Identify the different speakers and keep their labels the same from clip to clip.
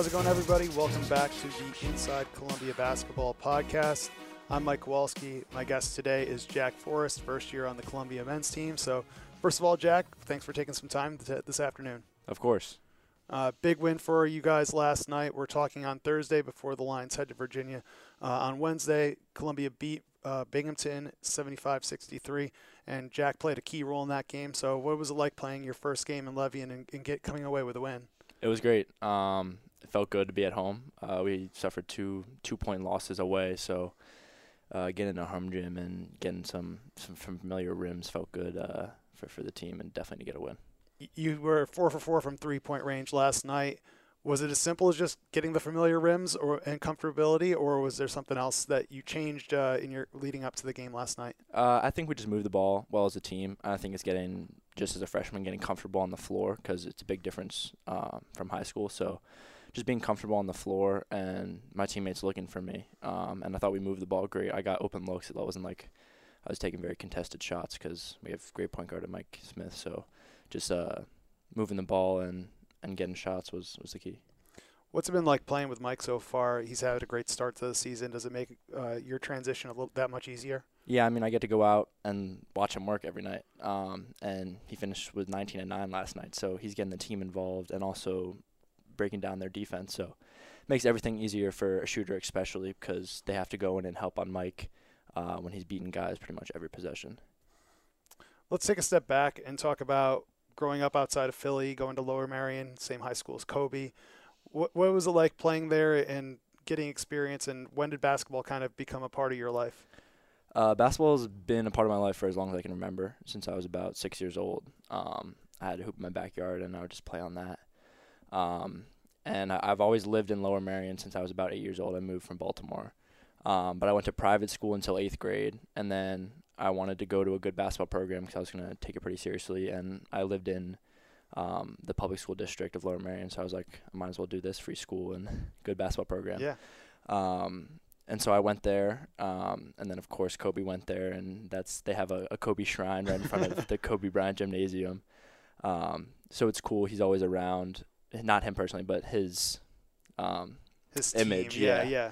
Speaker 1: How's it going, everybody? Welcome back to the Inside Columbia Basketball Podcast. I'm Mike Kowalski. My guest today is Jack Forrest, first year on the Columbia men's team. So, first of all, Jack, thanks for taking some time t- this afternoon.
Speaker 2: Of course.
Speaker 1: Uh, big win for you guys last night. We're talking on Thursday before the Lions head to Virginia. Uh, on Wednesday, Columbia beat uh, Binghamton 75 63, and Jack played a key role in that game. So, what was it like playing your first game in Levien and, and get, coming away with a win?
Speaker 2: It was great. Um, it felt good to be at home. Uh, we suffered two two point losses away, so uh, getting a home gym and getting some some familiar rims felt good uh, for for the team, and definitely to get a win.
Speaker 1: You were four for four from three point range last night. Was it as simple as just getting the familiar rims or and comfortability, or was there something else that you changed uh, in your leading up to the game last night?
Speaker 2: Uh, I think we just moved the ball well as a team. I think it's getting just as a freshman getting comfortable on the floor because it's a big difference uh, from high school. So just being comfortable on the floor and my teammates looking for me. Um, and I thought we moved the ball great. I got open looks. It wasn't like I was taking very contested shots because we have great point guard at Mike Smith. So just uh, moving the ball and, and getting shots was, was the key.
Speaker 1: What's it been like playing with Mike so far? He's had a great start to the season. Does it make uh, your transition a little that much easier?
Speaker 2: Yeah, I mean, I get to go out and watch him work every night. Um, and he finished with 19 and 9 last night, so he's getting the team involved and also breaking down their defense. So it makes everything easier for a shooter, especially because they have to go in and help on Mike uh, when he's beating guys pretty much every possession.
Speaker 1: Let's take a step back and talk about growing up outside of Philly, going to Lower Merion, same high school as Kobe. What, what was it like playing there and getting experience, and when did basketball kind of become a part of your life?
Speaker 2: Uh, basketball has been a part of my life for as long as I can remember, since I was about six years old. Um, I had a hoop in my backyard, and I would just play on that. Um, and I've always lived in Lower Merion since I was about eight years old. I moved from Baltimore. Um, but I went to private school until eighth grade, and then I wanted to go to a good basketball program because I was going to take it pretty seriously. And I lived in um, the public school district of Lower Merion, so I was like, I might as well do this free school and good basketball program.
Speaker 1: Yeah.
Speaker 2: Um, and so I went there, um, and then of course Kobe went there, and that's they have a, a Kobe shrine right in front of the Kobe Bryant Gymnasium. Um, so it's cool. He's always around not him personally, but his um,
Speaker 1: his
Speaker 2: image.
Speaker 1: Team. Yeah, yeah.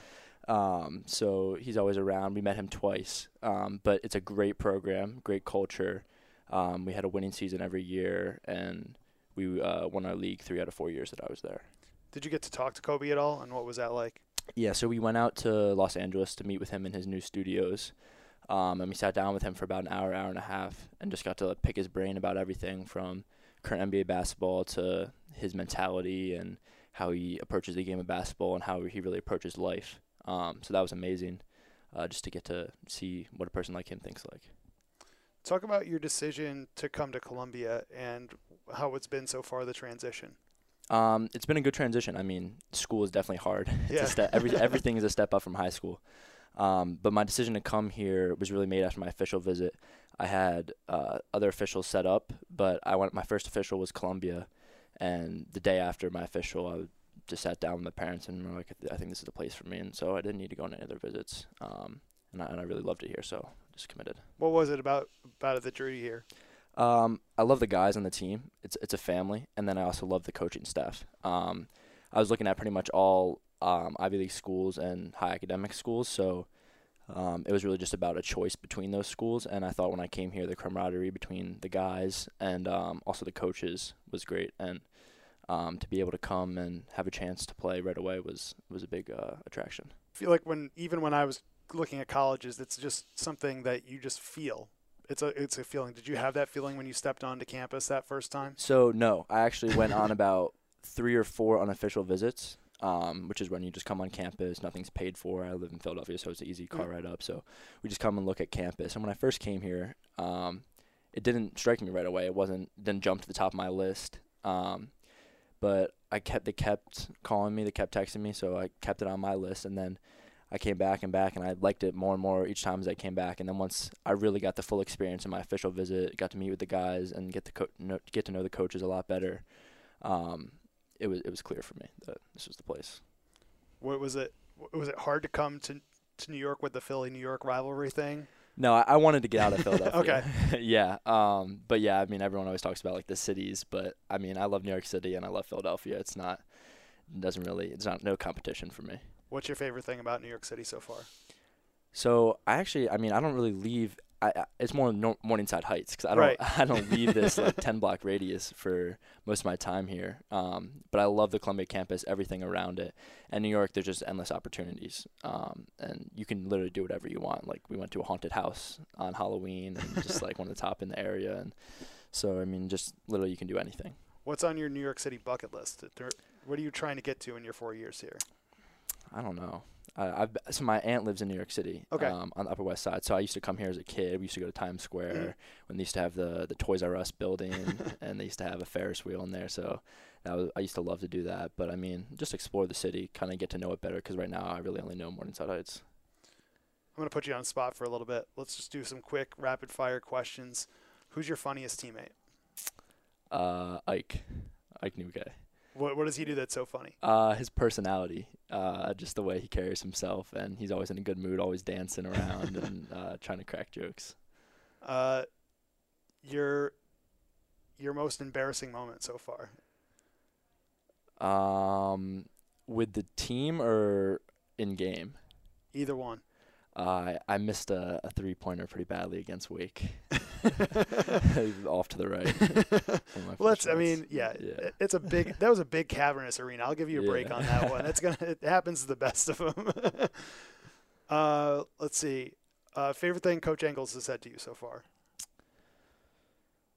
Speaker 2: Um, so he's always around. We met him twice, um, but it's a great program, great culture. Um, we had a winning season every year, and we uh, won our league three out of four years that I was there.
Speaker 1: Did you get to talk to Kobe at all, and what was that like?
Speaker 2: Yeah, so we went out to Los Angeles to meet with him in his new studios. Um, and we sat down with him for about an hour, hour and a half, and just got to pick his brain about everything from current NBA basketball to his mentality and how he approaches the game of basketball and how he really approaches life. Um, so that was amazing, uh, just to get to see what a person like him thinks like.
Speaker 1: Talk about your decision to come to Columbia and how it's been so far the transition.
Speaker 2: Um, it's been a good transition. I mean, school is definitely hard.
Speaker 1: Yeah.
Speaker 2: it's a step, every, everything is a step up from high school. Um, but my decision to come here was really made after my official visit. I had uh, other officials set up, but I went. My first official was Columbia, and the day after my official, I just sat down with my parents and were like, "I think this is the place for me." And so I didn't need to go on any other visits, um, and I and I really loved it here, so just committed.
Speaker 1: What was it about about it that drew you here?
Speaker 2: Um, I love the guys on the team. It's it's a family, and then I also love the coaching staff. Um, I was looking at pretty much all um, Ivy League schools and high academic schools, so um, it was really just about a choice between those schools. And I thought when I came here, the camaraderie between the guys and um, also the coaches was great, and um, to be able to come and have a chance to play right away was was a big uh, attraction.
Speaker 1: I feel like when even when I was looking at colleges, it's just something that you just feel. It's a it's a feeling. Did you have that feeling when you stepped onto campus that first time?
Speaker 2: So no, I actually went on about three or four unofficial visits, um, which is when you just come on campus, nothing's paid for. I live in Philadelphia, so it's an easy car
Speaker 1: Mm.
Speaker 2: ride up. So we just come and look at campus. And when I first came here, um, it didn't strike me right away. It wasn't didn't jump to the top of my list. Um, but I kept they kept calling me, they kept texting me, so I kept it on my list. And then I came back and back, and I liked it more and more each time as I came back. And then once I really got the full experience in my official visit, got to meet with the guys and get the co- get to know the coaches a lot better. Um, it was it was clear for me that this was the place.
Speaker 1: What was it? Was it hard to come to to New York with the Philly New York rivalry thing?
Speaker 2: No, I, I wanted to get out of Philadelphia.
Speaker 1: Okay.
Speaker 2: yeah. Um. But yeah, I mean, everyone always talks about like the cities, but I mean, I love New York City and I love Philadelphia. It's not doesn't really it's not no competition for me.
Speaker 1: What's your favorite thing about New York City so far?
Speaker 2: So I actually, I mean, I don't really leave. I, I it's more no, Morningside Heights because I don't
Speaker 1: Right.
Speaker 2: I don't leave this like ten block radius for most of my time here. Um, but I love the Columbia campus, everything around it, and New York. There's just endless opportunities, um, and you can literally do whatever you want. Like we went to a haunted house on Halloween, and just like one of the top in the area, and so I mean, just literally you can do anything.
Speaker 1: What's on your New York City bucket list? What are you trying to get to in your four years here?
Speaker 2: I don't know. I, I've so my aunt lives in New York City,
Speaker 1: Okay.
Speaker 2: um, on the Upper West Side. So I used to come here as a kid. We used to go to Times Square
Speaker 1: Mhm.
Speaker 2: when they used to have the the Toys R Us building, and they used to have a Ferris wheel in there. So that was, I used to love to do that. But I mean, just explore the city, kind of get to know it better. Because right now I really only know Morningside Heights.
Speaker 1: I'm going to put you on spot for a little bit. Let's just do some quick rapid fire questions. Who's your funniest teammate?
Speaker 2: Uh, Ike, Ike Nweke.
Speaker 1: What, what does he do that's so funny?
Speaker 2: Uh, his personality, uh, just the way he carries himself, and he's always in a good mood, always dancing around and uh, trying to crack jokes.
Speaker 1: Uh, your your most embarrassing moment so far?
Speaker 2: Um, with the team or in game?
Speaker 1: Either one.
Speaker 2: Uh, I missed a, a three pointer pretty badly against Wake. Off to the right. One of my
Speaker 1: Well, that's. I mean, yeah,
Speaker 2: Yeah.
Speaker 1: it's a big. That was a big cavernous arena. I'll give you a break on that one. It's gonna. It happens to the best of them. uh, let's see. Uh, favorite thing Coach Engles has said to you so far?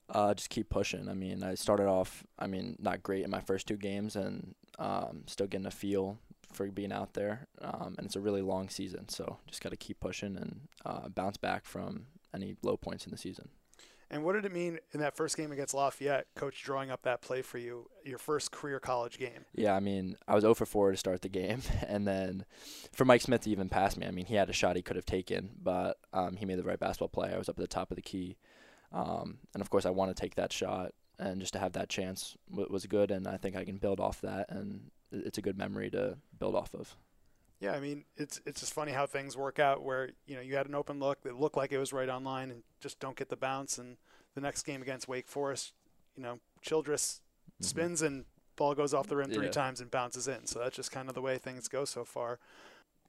Speaker 2: Uh, just keep pushing. I mean, I started off, I mean, not great in my first two games, and um, still getting a feel for being out there. Um, and it's a really long season, so just got to keep pushing and uh, bounce back from any low points in the season.
Speaker 1: And what did it mean in that first game against Lafayette, Coach drawing up that play for you, your first career college game?
Speaker 2: Yeah, I mean, I was 0 for 4 to start the game, and then for Mike Smith to even pass me, I mean, he had a shot he could have taken, but um, he made the right basketball play. I was up at the top of the key, um, and of course, I want to take that shot, and just to have that chance was good, and I think I can build off that, and it's a good memory to build off of.
Speaker 1: Yeah, I mean, it's it's just funny how things work out where, you know, you had an open look that looked like it was right on line and just don't get the bounce and the next game against Wake Forest, you know, Childress
Speaker 2: Mhm.
Speaker 1: spins and ball goes off the rim three
Speaker 2: Yeah.
Speaker 1: times and bounces in. So that's just kind of the way things go so far.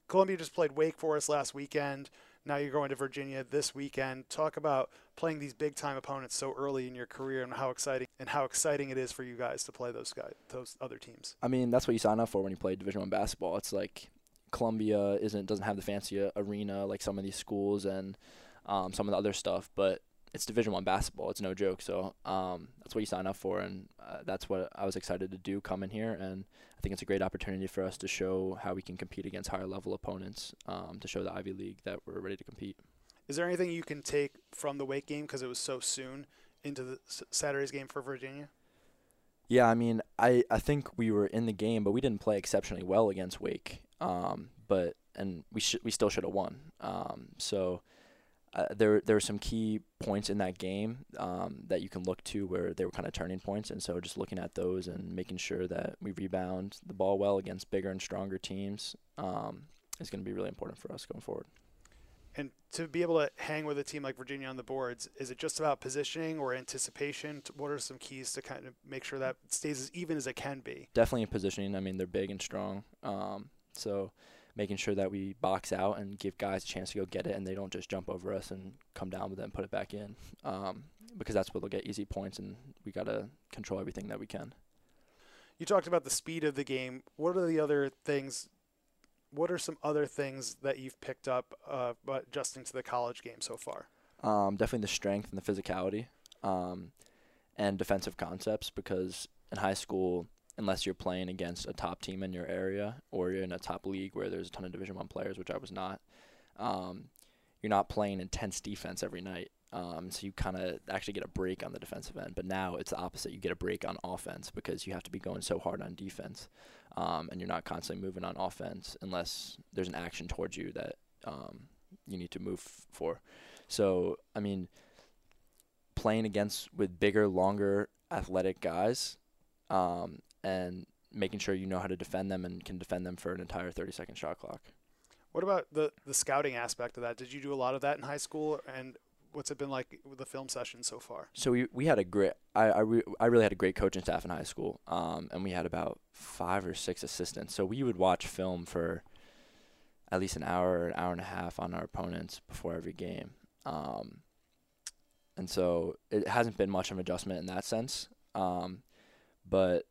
Speaker 1: Columbia just played Wake Forest last weekend. Now you're going to Virginia this weekend. Talk about playing these big time opponents so early in your career and how exciting and how exciting it is for you guys to play those guys, those other teams.
Speaker 2: I mean, that's what you sign up for when you play Division One basketball. It's like Columbia isn't doesn't have the fancy arena like some of these schools and um, some of the other stuff, but it's Division One basketball. It's no joke. So um, that's what you sign up for, and uh, that's what I was excited to do coming here. And I think it's a great opportunity for us to show how we can compete against higher level opponents, um, to show the Ivy League that we're ready to compete.
Speaker 1: Is there anything you can take from the Wake game because it was so soon into the S- Saturday's game for Virginia?
Speaker 2: Yeah, I mean, I, I think we were in the game, but we didn't play exceptionally well against Wake. Um, but and we should we still should have won. Um, so uh, there there were some key points in that game um, that you can look to where they were kind of turning points, and so just looking at those and making sure that we rebound the ball well against bigger and stronger teams um, is going to be really important for us going forward.
Speaker 1: And to be able to hang with a team like Virginia on the boards, is it just about positioning or anticipation? What are some keys to kind of make sure that stays as even as it can be?
Speaker 2: definitely in positioning. I mean, they're big and strong. Um, so making sure that we box out and give guys a chance to go get it, and they don't just jump over us and come down with it and put it back in. Um, because that's where they'll get easy points, and we gotta control everything that we can.
Speaker 1: You talked about the speed of the game. What are the other things? What are some other things that you've picked up uh, adjusting to the college game so far?
Speaker 2: Um, definitely the strength and the physicality, um, and defensive concepts. Because in high school, unless you're playing against a top team in your area or you're in a top league where there's a ton of Division One players, which I was not, um, you're not playing intense defense every night. Um, so you kind of actually get a break on the defensive end. But now it's the opposite. You get a break on offense because you have to be going so hard on defense, um, and you're not constantly moving on offense unless there's an action towards you that um, you need to move for. So I mean, playing against with bigger, longer, athletic guys, um, and making sure you know how to defend them and can defend them for an entire 30 second shot clock.
Speaker 1: What about the the scouting aspect of that? Did you do a lot of that in high school? And what's it been like with the film session so far?
Speaker 2: So we we had a great I I, re, I really had a great coaching staff in high school. Um, and we had about five or six assistants. So we would watch film for at least an hour, an hour and a half on our opponents before every game. Um, and so it hasn't been much of an adjustment in that sense. Um, but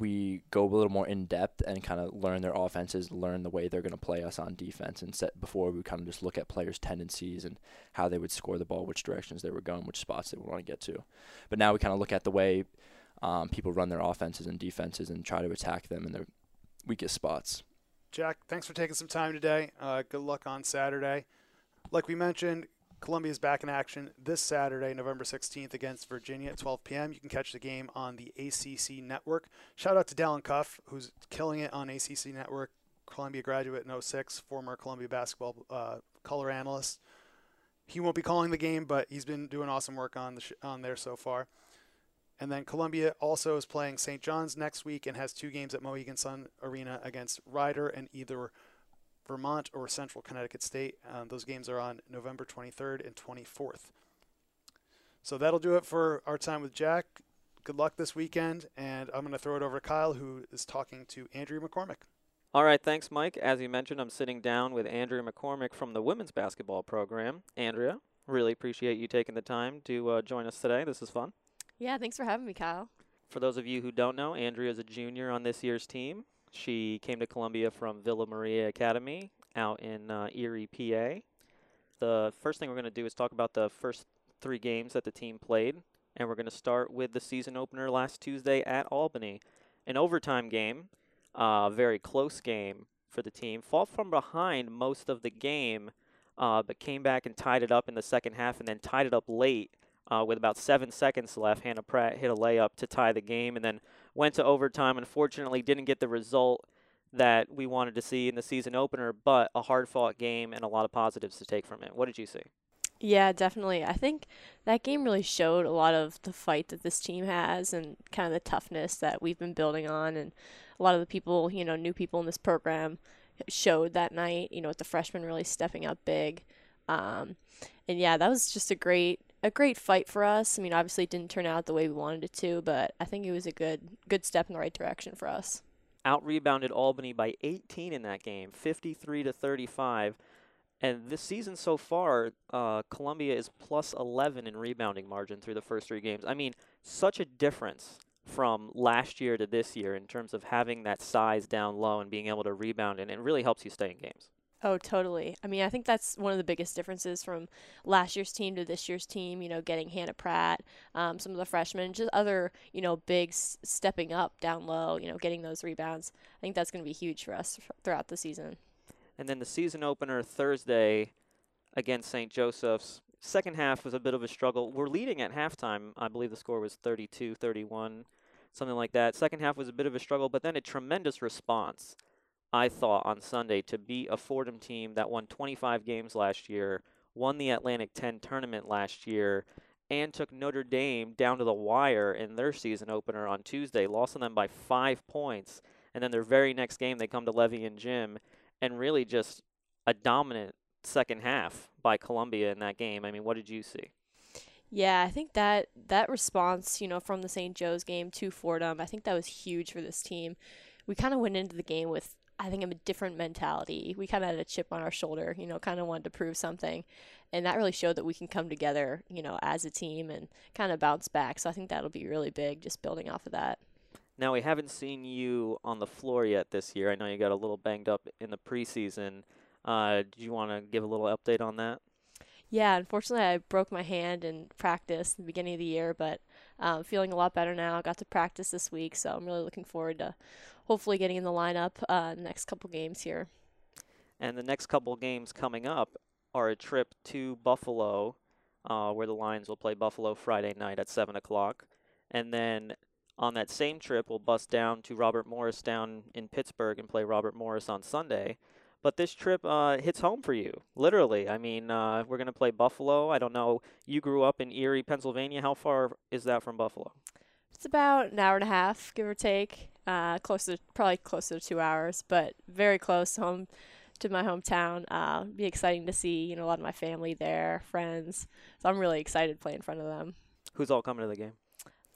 Speaker 2: we go a little more in depth and kind of learn their offenses, learn the way they're going to play us on defense, and set before we kind of just look at players' tendencies and how they would score the ball, which directions they were going, which spots they would want to get to. But now we kind of look at the way um, people run their offenses and defenses and try to attack them in their weakest spots.
Speaker 1: Jack, thanks for taking some time today. Uh, good luck on Saturday. Like we mentioned, Columbia is back in action this Saturday, November 16th, against Virginia at 12 p.m. You can catch the game on the ACC network. Shout out to Dalen Cuff, who's killing it on ACC network. Columbia graduate in 06, former Columbia basketball uh, color analyst. He won't be calling the game, but he's been doing awesome work on the sh- on there so far. And then Columbia also is playing St. John's next week and has two games at Mohegan Sun Arena against Rider and either Vermont or Central Connecticut State. Um, those games are on November 23rd and 24th. So that'll do it for our time with Jack. Good luck this weekend, and I'm going to throw it over to Kyle, who is talking to Andrea McCormick.
Speaker 3: All right, thanks, Mike. As you mentioned, I'm sitting down with Andrea McCormick from the women's basketball program. Andrea, really appreciate you taking the time to uh, join us today. This is fun.
Speaker 4: Yeah, thanks for having me, Kyle.
Speaker 3: For those of you who don't know, Andrea is a junior on this year's team. She came to Columbia from Villa Maria Academy out in uh, Erie, PA. The first thing we're going to do is talk about the first three games that the team played, and we're going to start with the season opener last Tuesday at Albany. An overtime game, a uh, very close game for the team. Fought from behind most of the game, uh, but came back and tied it up in the second half and then tied it up late uh, with about seven seconds left. Hannah Pratt hit a layup to tie the game and then went to overtime. Unfortunately, didn't get the result that we wanted to see in the season opener, but a hard fought game and a lot of positives to take from it. What did you see?
Speaker 4: Yeah, definitely. I think that game really showed a lot of the fight that this team has and kind of the toughness that we've been building on. And a lot of the people, you know, new people in this program showed that night, you know, with the freshmen really stepping up big. Um, and yeah, that was just a great a great fight for us. I mean, obviously it didn't turn out the way we wanted it to, but I think it was a good good step in the right direction for us.
Speaker 3: Out rebounded Albany by 18 in that game, 53 to 35. And this season so far, uh, Columbia is plus 11 in rebounding margin through the first three games. I mean, such a difference from last year to this year in terms of having that size down low and being able to rebound, and it really helps you stay in games.
Speaker 4: Oh, totally. I mean, I think that's one of the biggest differences from last year's team to this year's team. You know, getting Hannah Pratt, um, some of the freshmen, just other, you know, big stepping up down low, you know, getting those rebounds. I think that's going to be huge for us throughout the season.
Speaker 3: And then the season opener Thursday against St. Joseph's. Second half was a bit of a struggle. We're leading at halftime. I believe the score was 32 31, something like that. Second half was a bit of a struggle, but then a tremendous response I thought on Sunday to beat a Fordham team that won 25 games last year, won the Atlantic 10 tournament last year, and took Notre Dame down to the wire in their season opener on Tuesday, lost them by five points. And then their very next game, they come to Levien Gym, and really just a dominant second half by Columbia in that game. I mean, what did you see?
Speaker 4: Yeah, I think that that response, you know, from the St. Joe's game to Fordham, I think that was huge for this team. We kind of went into the game with I think I'm a different mentality. We kind of had a chip on our shoulder, you know, kind of wanted to prove something. And that really showed that we can come together, you know, as a team and kind of bounce back. So I think that'll be really big just building off of that.
Speaker 3: Now, we haven't seen you on the floor yet this year. I know you got a little banged up in the preseason. Uh, do you want to give a little update on that?
Speaker 4: Yeah, unfortunately, I broke my hand in practice at the beginning of the year, but um, feeling a lot better now. I got to practice this week, so I'm really looking forward to hopefully getting in the lineup uh, next couple games here.
Speaker 3: And the next couple games coming up are a trip to Buffalo, uh, where the Lions will play Buffalo Friday night at 7 o'clock. And then on that same trip, we'll bust down to Robert Morris down in Pittsburgh and play Robert Morris on Sunday. But this trip uh, hits home for you, literally. I mean, uh, we're going to play Buffalo. I don't know. You grew up in Erie, Pennsylvania. How far is that from Buffalo?
Speaker 4: It's about an hour and a half, give or take. Uh, close to probably closer to two hours, but very close home to my hometown. Uh, be exciting to see you know a lot of my family there, friends. So I'm really excited to play in front of them.
Speaker 3: Who's all coming to the game?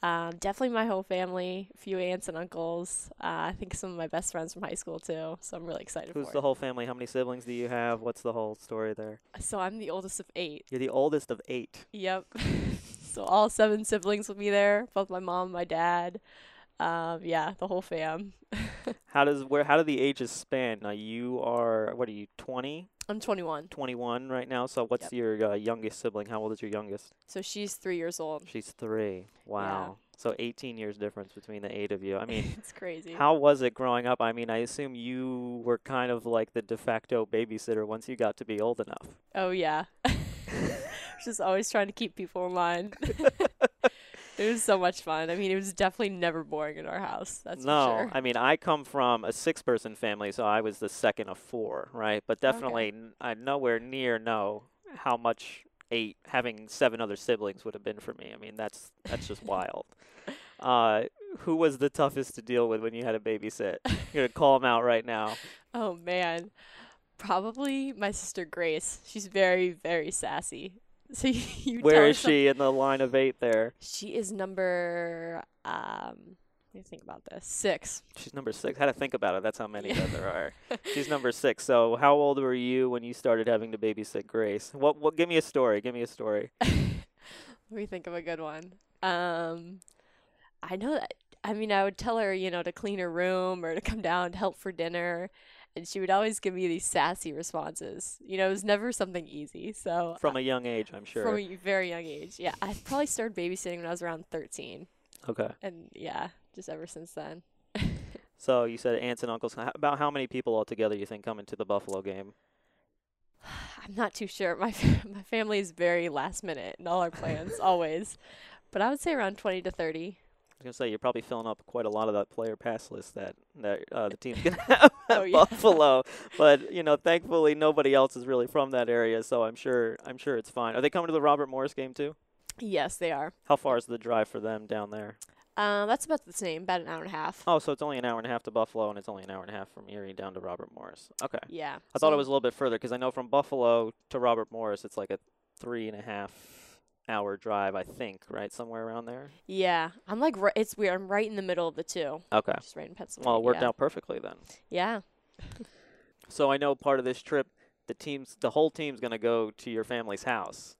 Speaker 4: Um, definitely my whole family, a few aunts and uncles. Uh, I think some of my best friends from high school too. So I'm really excited
Speaker 3: Who's the
Speaker 4: it.
Speaker 3: whole family? How many siblings do you have? What's the whole story there?
Speaker 4: So I'm the oldest of eight.
Speaker 3: You're the oldest of eight.
Speaker 4: Yep. so all seven siblings will be there. Both my mom, my dad. Um, yeah, the whole fam.
Speaker 3: How does where how do the ages span? Now you are what are you 20,
Speaker 4: I'm 21,
Speaker 3: 21 right now? So what's
Speaker 4: Yep.
Speaker 3: your uh, youngest sibling? How old is your youngest?
Speaker 4: so she's three years old.
Speaker 3: She's 3. Wow. So 18 years difference between the 8 of you. I mean,
Speaker 4: it's crazy.
Speaker 3: how was it growing up? I mean, I assume you were kind of like the de facto babysitter once you got to be old enough.
Speaker 4: Oh yeah. Just always trying to keep people in line. It was so much fun. I mean, it was definitely never boring in our house. That's
Speaker 3: no,
Speaker 4: for sure.
Speaker 3: I mean I come from a six-person family, so I was the second of four, right? But definitely, n I nowhere near know how much eight having seven other siblings would have been for me. I mean that's that's just wild. Uh, who was the toughest to deal with when you had a babysit? You're gonna call them out right now.
Speaker 4: Oh man, probably my sister Grace. She's very very sassy. So you, you
Speaker 3: Where
Speaker 4: her
Speaker 3: is she in the line of eight? There,
Speaker 4: She is number um. Let me think about this. Six.
Speaker 3: she's number six. Had to think about it. That's how many that there are. She's number six. So how old were you when you started having to babysit Grace? What? What? Give me a story. Give me a story.
Speaker 4: Let me think of a good one. Um, I know that. I mean, I would tell her, you know, to clean her room or to come down to help for dinner, and she would always give me these sassy responses. You know, it was never something easy. So
Speaker 3: From a young age, I'm sure.
Speaker 4: from a very young age, yeah, I probably started babysitting when I was around thirteen,
Speaker 3: okay.
Speaker 4: and yeah, just ever since then.
Speaker 3: So you said aunts and uncles. About how many people altogether you think come into the Buffalo game?
Speaker 4: I'm not too sure. My my family is very last minute in all our plans, always. But I would say around twenty to thirty.
Speaker 3: I was gonna say you're probably filling up quite a lot of that player pass list that that uh, the team's gonna have at
Speaker 4: Oh, yeah.
Speaker 3: Buffalo. But you know, thankfully nobody else is really from that area, so I'm sure I'm sure it's fine. Are they coming to the Robert Morris game too?
Speaker 4: Yes, they are.
Speaker 3: How far is the drive for them down there?
Speaker 4: Um, that's about the same, about an hour and a half.
Speaker 3: Oh, so it's only an hour and a half to Buffalo, and it's only an hour and a half from Erie down to Robert Morris. Okay.
Speaker 4: Yeah.
Speaker 3: I thought it was a little bit further because I know from Buffalo to Robert Morris, it's like a three and a half hour drive, I think, right? Somewhere around there.
Speaker 4: Yeah, I'm like it's weird. I'm right in the middle of the two,
Speaker 3: Okay.
Speaker 4: just right in Pennsylvania.
Speaker 3: Well, it worked
Speaker 4: yeah.
Speaker 3: out perfectly then.
Speaker 4: Yeah.
Speaker 3: So I know part of this trip, the team's, the whole team's going to go to your family's house.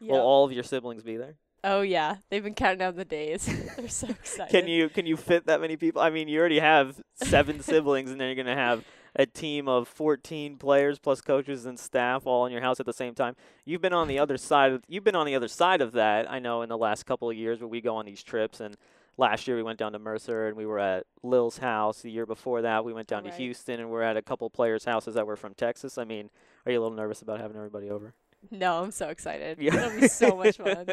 Speaker 3: Will all of your siblings be there?
Speaker 4: oh yeah, they've been counting down the days. They're so excited.
Speaker 3: Can you can you fit that many people? I mean, you already have seven siblings, and then you're going to have a team of 14 players plus coaches and staff all in your house at the same time. You've been on the other side. Of, you've been on the other side of that. I know in the last couple of years where we go on these trips, and last year we went down to Mercer and we were at Lil's house. The year before that, we went down
Speaker 4: Right.
Speaker 3: to Houston and we're at a couple players' houses that were from Texas. I mean, are you a little nervous about having everybody over?
Speaker 4: No, I'm so excited.
Speaker 3: Yeah.
Speaker 4: It'll be so much fun.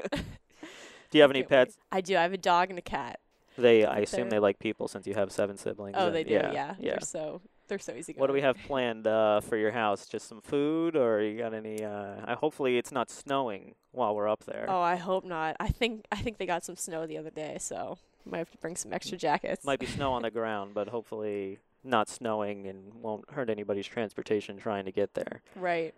Speaker 3: Do you have any
Speaker 4: Can't wait.
Speaker 3: pets?
Speaker 4: I do. I have a dog and a cat.
Speaker 3: They, I assume
Speaker 4: they're-
Speaker 3: they like people since you have seven siblings.
Speaker 4: Oh, they do.
Speaker 3: Yeah,
Speaker 4: Yeah.
Speaker 3: yeah.
Speaker 4: They're so they're so easy.
Speaker 3: What do we have planned uh, for your house? Just some food, or you got any? Uh, I hopefully it's not snowing while we're up there.
Speaker 4: Oh, I hope not. I think I think they got some snow the other day, so might have to bring some extra jackets.
Speaker 3: Might be snow on the ground, but hopefully not snowing and won't hurt anybody's transportation trying to get there.
Speaker 4: right.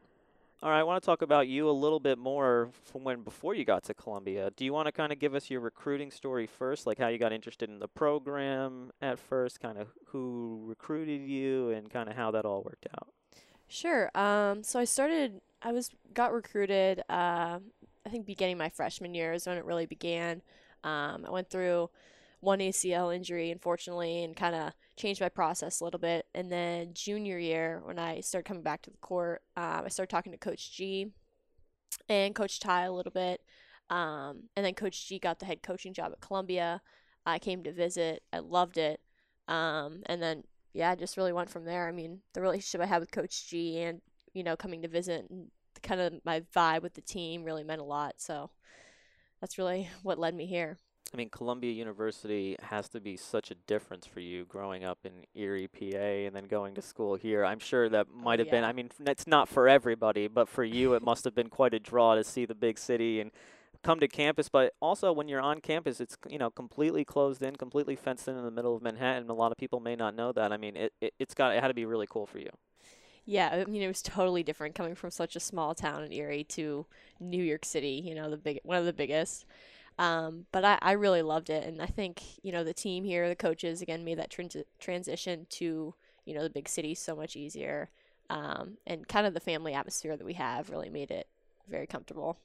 Speaker 3: All right, I want to talk about you a little bit more from when before you got to Columbia. Do you want to kind of give us your recruiting story first, like how you got interested in the program at first, kind of who recruited you, and kind of how that all worked out?
Speaker 4: Sure. Um, so I started. I was got recruited. Uh, I think beginning my freshman year is when it really began. Um, I went through one ACL injury, unfortunately, and kind of changed my process a little bit. And then junior year, when I started coming back to the court, um, I started talking to Coach G and Coach Ty a little bit. Um, and then Coach G got the head coaching job at Columbia. I came to visit. I loved it. Um, and then yeah, I just really went from there. I mean, the relationship I had with Coach G and, you know, coming to visit and kind of my vibe with the team really meant a lot. So that's really what led me here.
Speaker 3: I mean, Columbia University has to be such a difference for you growing up in Erie, PA, and then going to school here. I'm sure that oh, might have been. I mean, it's not for everybody, but for you, it must have been quite a draw to see the big city and come to campus. But also, when you're on campus, it's, you know, completely closed in, completely fenced in in the middle of Manhattan. A lot of people may not know that. I mean, it, it, it's got, it had to be really cool for you.
Speaker 4: Yeah, I mean it was totally different coming from such a small town in Erie to New York City. You know, the big one of the biggest. Um, but I, I really loved it, and I think you know the team here, the coaches, again made that transi- transition to you know the big city so much easier, um, and kind of the family atmosphere that we have really made it very comfortable.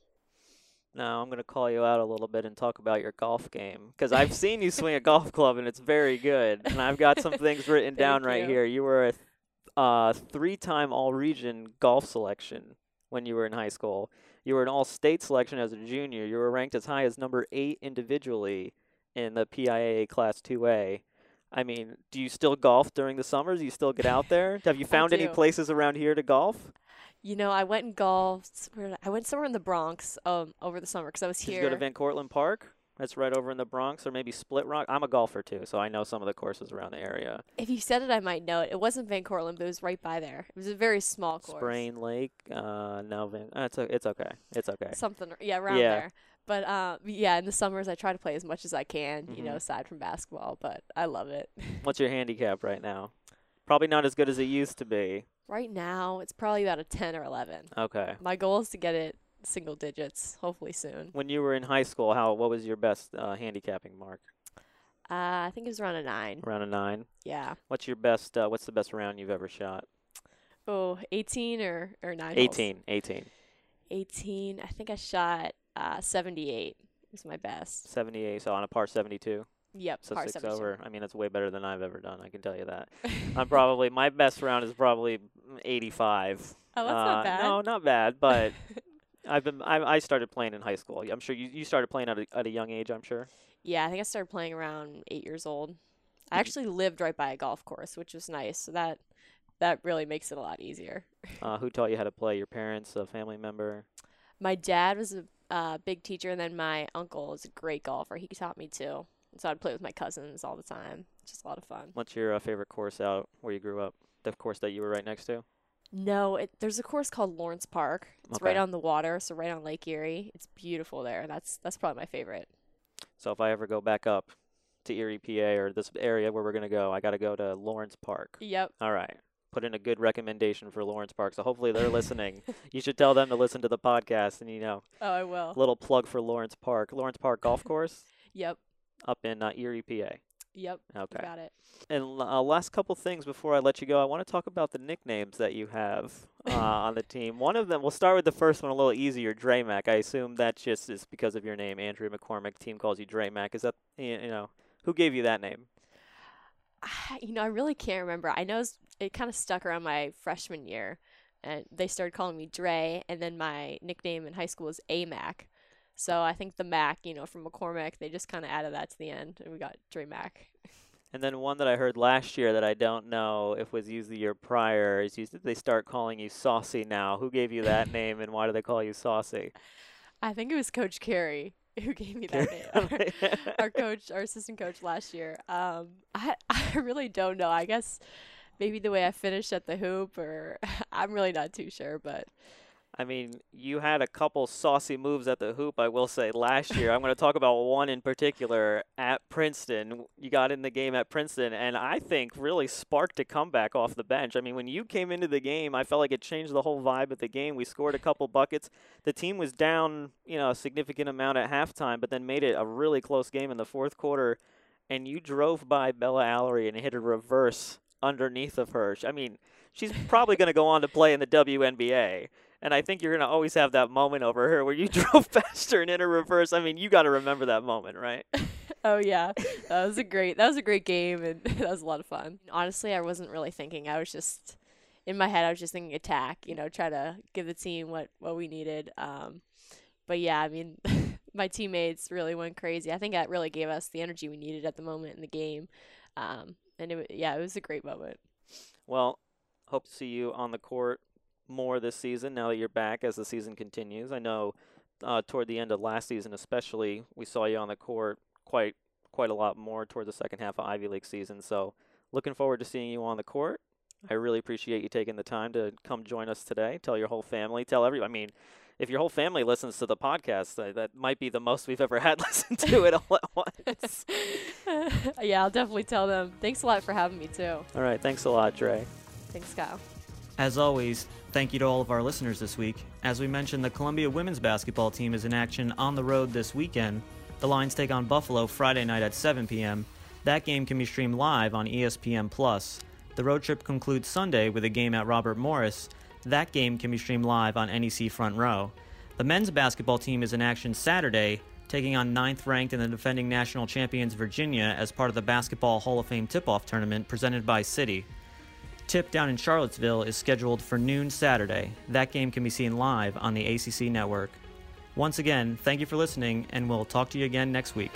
Speaker 3: Now I'm going to call you out a little bit and talk about your golf game because I've seen you swing a golf club and it's very good. And I've got some things written down right
Speaker 4: you.
Speaker 3: here. You were a th- uh, three-time All-Region golf selection when you were in high school. You were an All-State selection as a junior. You were ranked as high as number eight individually in the PIAA Class 2A. I mean, do you still golf during the summers? Do you still get out there? Have you found any places around here to golf?
Speaker 4: You know, I went and golfed. I, went somewhere in the Bronx um, over the summer because I was
Speaker 3: Did
Speaker 4: here.
Speaker 3: you go to Van Cortlandt Park? That's right over in the Bronx, or maybe Split Rock. I'm a golfer too, so I know some of the courses around the area.
Speaker 4: if you said it, I might know it. It wasn't Van Cortlandt, but it was right by there. It was a very small course.
Speaker 3: Sprain Lake. Uh, no, Van. Uh, it's it's okay. It's okay.
Speaker 4: Something, yeah, around
Speaker 3: Yeah.
Speaker 4: there. But uh, yeah, in the summers I try to play as much as I can, you know,
Speaker 3: Mhm.
Speaker 4: aside from basketball. But I love it.
Speaker 3: What's your handicap right now? Probably not as good as it used to be.
Speaker 4: right now, it's probably about a ten or eleven.
Speaker 3: Okay.
Speaker 4: My goal is to get it single digits, hopefully soon.
Speaker 3: When you were in high school, how what was your best uh, handicapping mark?
Speaker 4: Uh, I think it was around a nine.
Speaker 3: Around a nine.
Speaker 4: Yeah.
Speaker 3: What's your best? Uh, what's the best round you've ever shot?
Speaker 4: Oh, 18 or or nine. holes?
Speaker 3: 18. 18.
Speaker 4: 18. I think I shot uh 78. Was my best.
Speaker 3: 78. So on a par 72.
Speaker 4: Yep.
Speaker 3: So
Speaker 4: par
Speaker 3: six
Speaker 4: 72.
Speaker 3: over. I mean, that's way better than I've ever done. I can tell you that. I'm probably my best round is probably 85.
Speaker 4: Oh, that's
Speaker 3: Uh,
Speaker 4: not bad.
Speaker 3: No, not bad, but I've been I, I started playing in high school. I'm sure you, you started playing at a, at a young age. I'm sure.
Speaker 4: Yeah, I think I started playing around eight years old. I actually lived right by a golf course, which was nice. So that that really makes it a lot easier.
Speaker 3: Uh, who taught you how to play? Your parents, a family member?
Speaker 4: My dad was a uh, big teacher, and then my uncle is a great golfer. He taught me too. So I'd play with my cousins all the time. Just a lot of fun.
Speaker 3: What's your uh, favorite course out where you grew up? The course that you were right next to?
Speaker 4: No, it, there's a course called Lawrence Park. It's right on the water, so right on Lake Erie. It's beautiful there. That's that's probably my favorite.
Speaker 3: So if I ever go back up to Erie, PA, or this area where we're gonna go, I got to go to Lawrence Park.
Speaker 4: Yep.
Speaker 3: All right. Put in a good recommendation for Lawrence Park. So hopefully they're listening. You should tell them to listen to the podcast. And you know,
Speaker 4: Oh, I will.
Speaker 3: little plug for Lawrence Park. Lawrence Park Golf Course
Speaker 4: Yep.
Speaker 3: up in uh, Erie, PA.
Speaker 4: Yep.
Speaker 3: Okay.
Speaker 4: got it.
Speaker 3: And uh, last couple things before I let you go, I want to talk about the nicknames that you have uh, on the team. One of them, we'll start with the first one, a little easier, Dre Mac. I assume that just is because of your name, Andrew McCormick. Team calls you Dre Mac. Is that you know who gave you that name?
Speaker 4: Ah, you know, I really can't remember. I know it kind of stuck around my freshman year, and they started calling me Dre, and then my nickname in high school was AMAC. So I think the Mac, you know, from McCormick, they just kind of added that to the end, and we got Dre Mac.
Speaker 3: And then one that I heard last year that I don't know if was used the year prior is used, they start calling you Saucy now. Who gave you that name and why do they call you Saucy?
Speaker 4: I think it was Coach Carey who gave me that name. our coach, our assistant coach last year. Um, I I really don't know. I guess maybe the way I finished at the hoop, or I'm really not too sure. But
Speaker 3: I mean, you had a couple saucy moves at the hoop, I will say, last year. I'm going to talk about one in particular at Princeton. You got in the game at Princeton, and I think really sparked a comeback off the bench. I mean, when you came into the game, I felt like it changed the whole vibe of the game. We scored a couple buckets. The team was down, you know, a significant amount at halftime, but then made it a really close game in the fourth quarter. And you drove by Bella Alarie and hit a reverse underneath of her. I mean, she's probably going to go on to play in the WNBA. And I think you're going to always have that moment over her where you drove past her and in a reverse. I mean, you got to remember that moment, right?
Speaker 4: oh yeah, that was a great that was a great game, and that was a lot of fun. Honestly, I wasn't really thinking. I was just in my head. I was just thinking attack. You know, try to give the team what what we needed. Um, but yeah, I mean. My teammates really went crazy. I think that really gave us the energy we needed at the moment in the game, um, and it, yeah, it was a great moment.
Speaker 3: Well, hope to see you on the court more this season now that you're back as the season continues. I know uh, toward the end of last season, especially, we saw you on the court quite quite a lot more toward the second half of Ivy League season. So, looking forward to seeing you on the court. I really appreciate you taking the time to come join us today. Tell your whole family, tell everyone. I mean, if your whole family listens to the podcast, uh, that might be the most we've ever had listen to it all at once.
Speaker 4: yeah, I'll definitely tell them. Thanks a lot for having me too.
Speaker 3: all right, thanks a lot, Dre.
Speaker 4: Thanks, Kyle.
Speaker 3: As always, thank you to all of our listeners this week. As we mentioned, the Columbia women's basketball team is in action on the road this weekend. The Lions take on Buffalo Friday night at 7 p.m. That game can be streamed live on ESPN Plus. The road trip concludes Sunday with a game at Robert Morris. That game can be streamed live on NEC Front Row. The men's basketball team is in action Saturday, taking on ninth ranked and the defending national champions Virginia as part of the Basketball Hall of Fame tip off tournament presented by City. Tip down in Charlottesville is scheduled for noon Saturday. That game can be seen live on the ACC network. Once again, thank you for listening, and we'll talk to you again next week.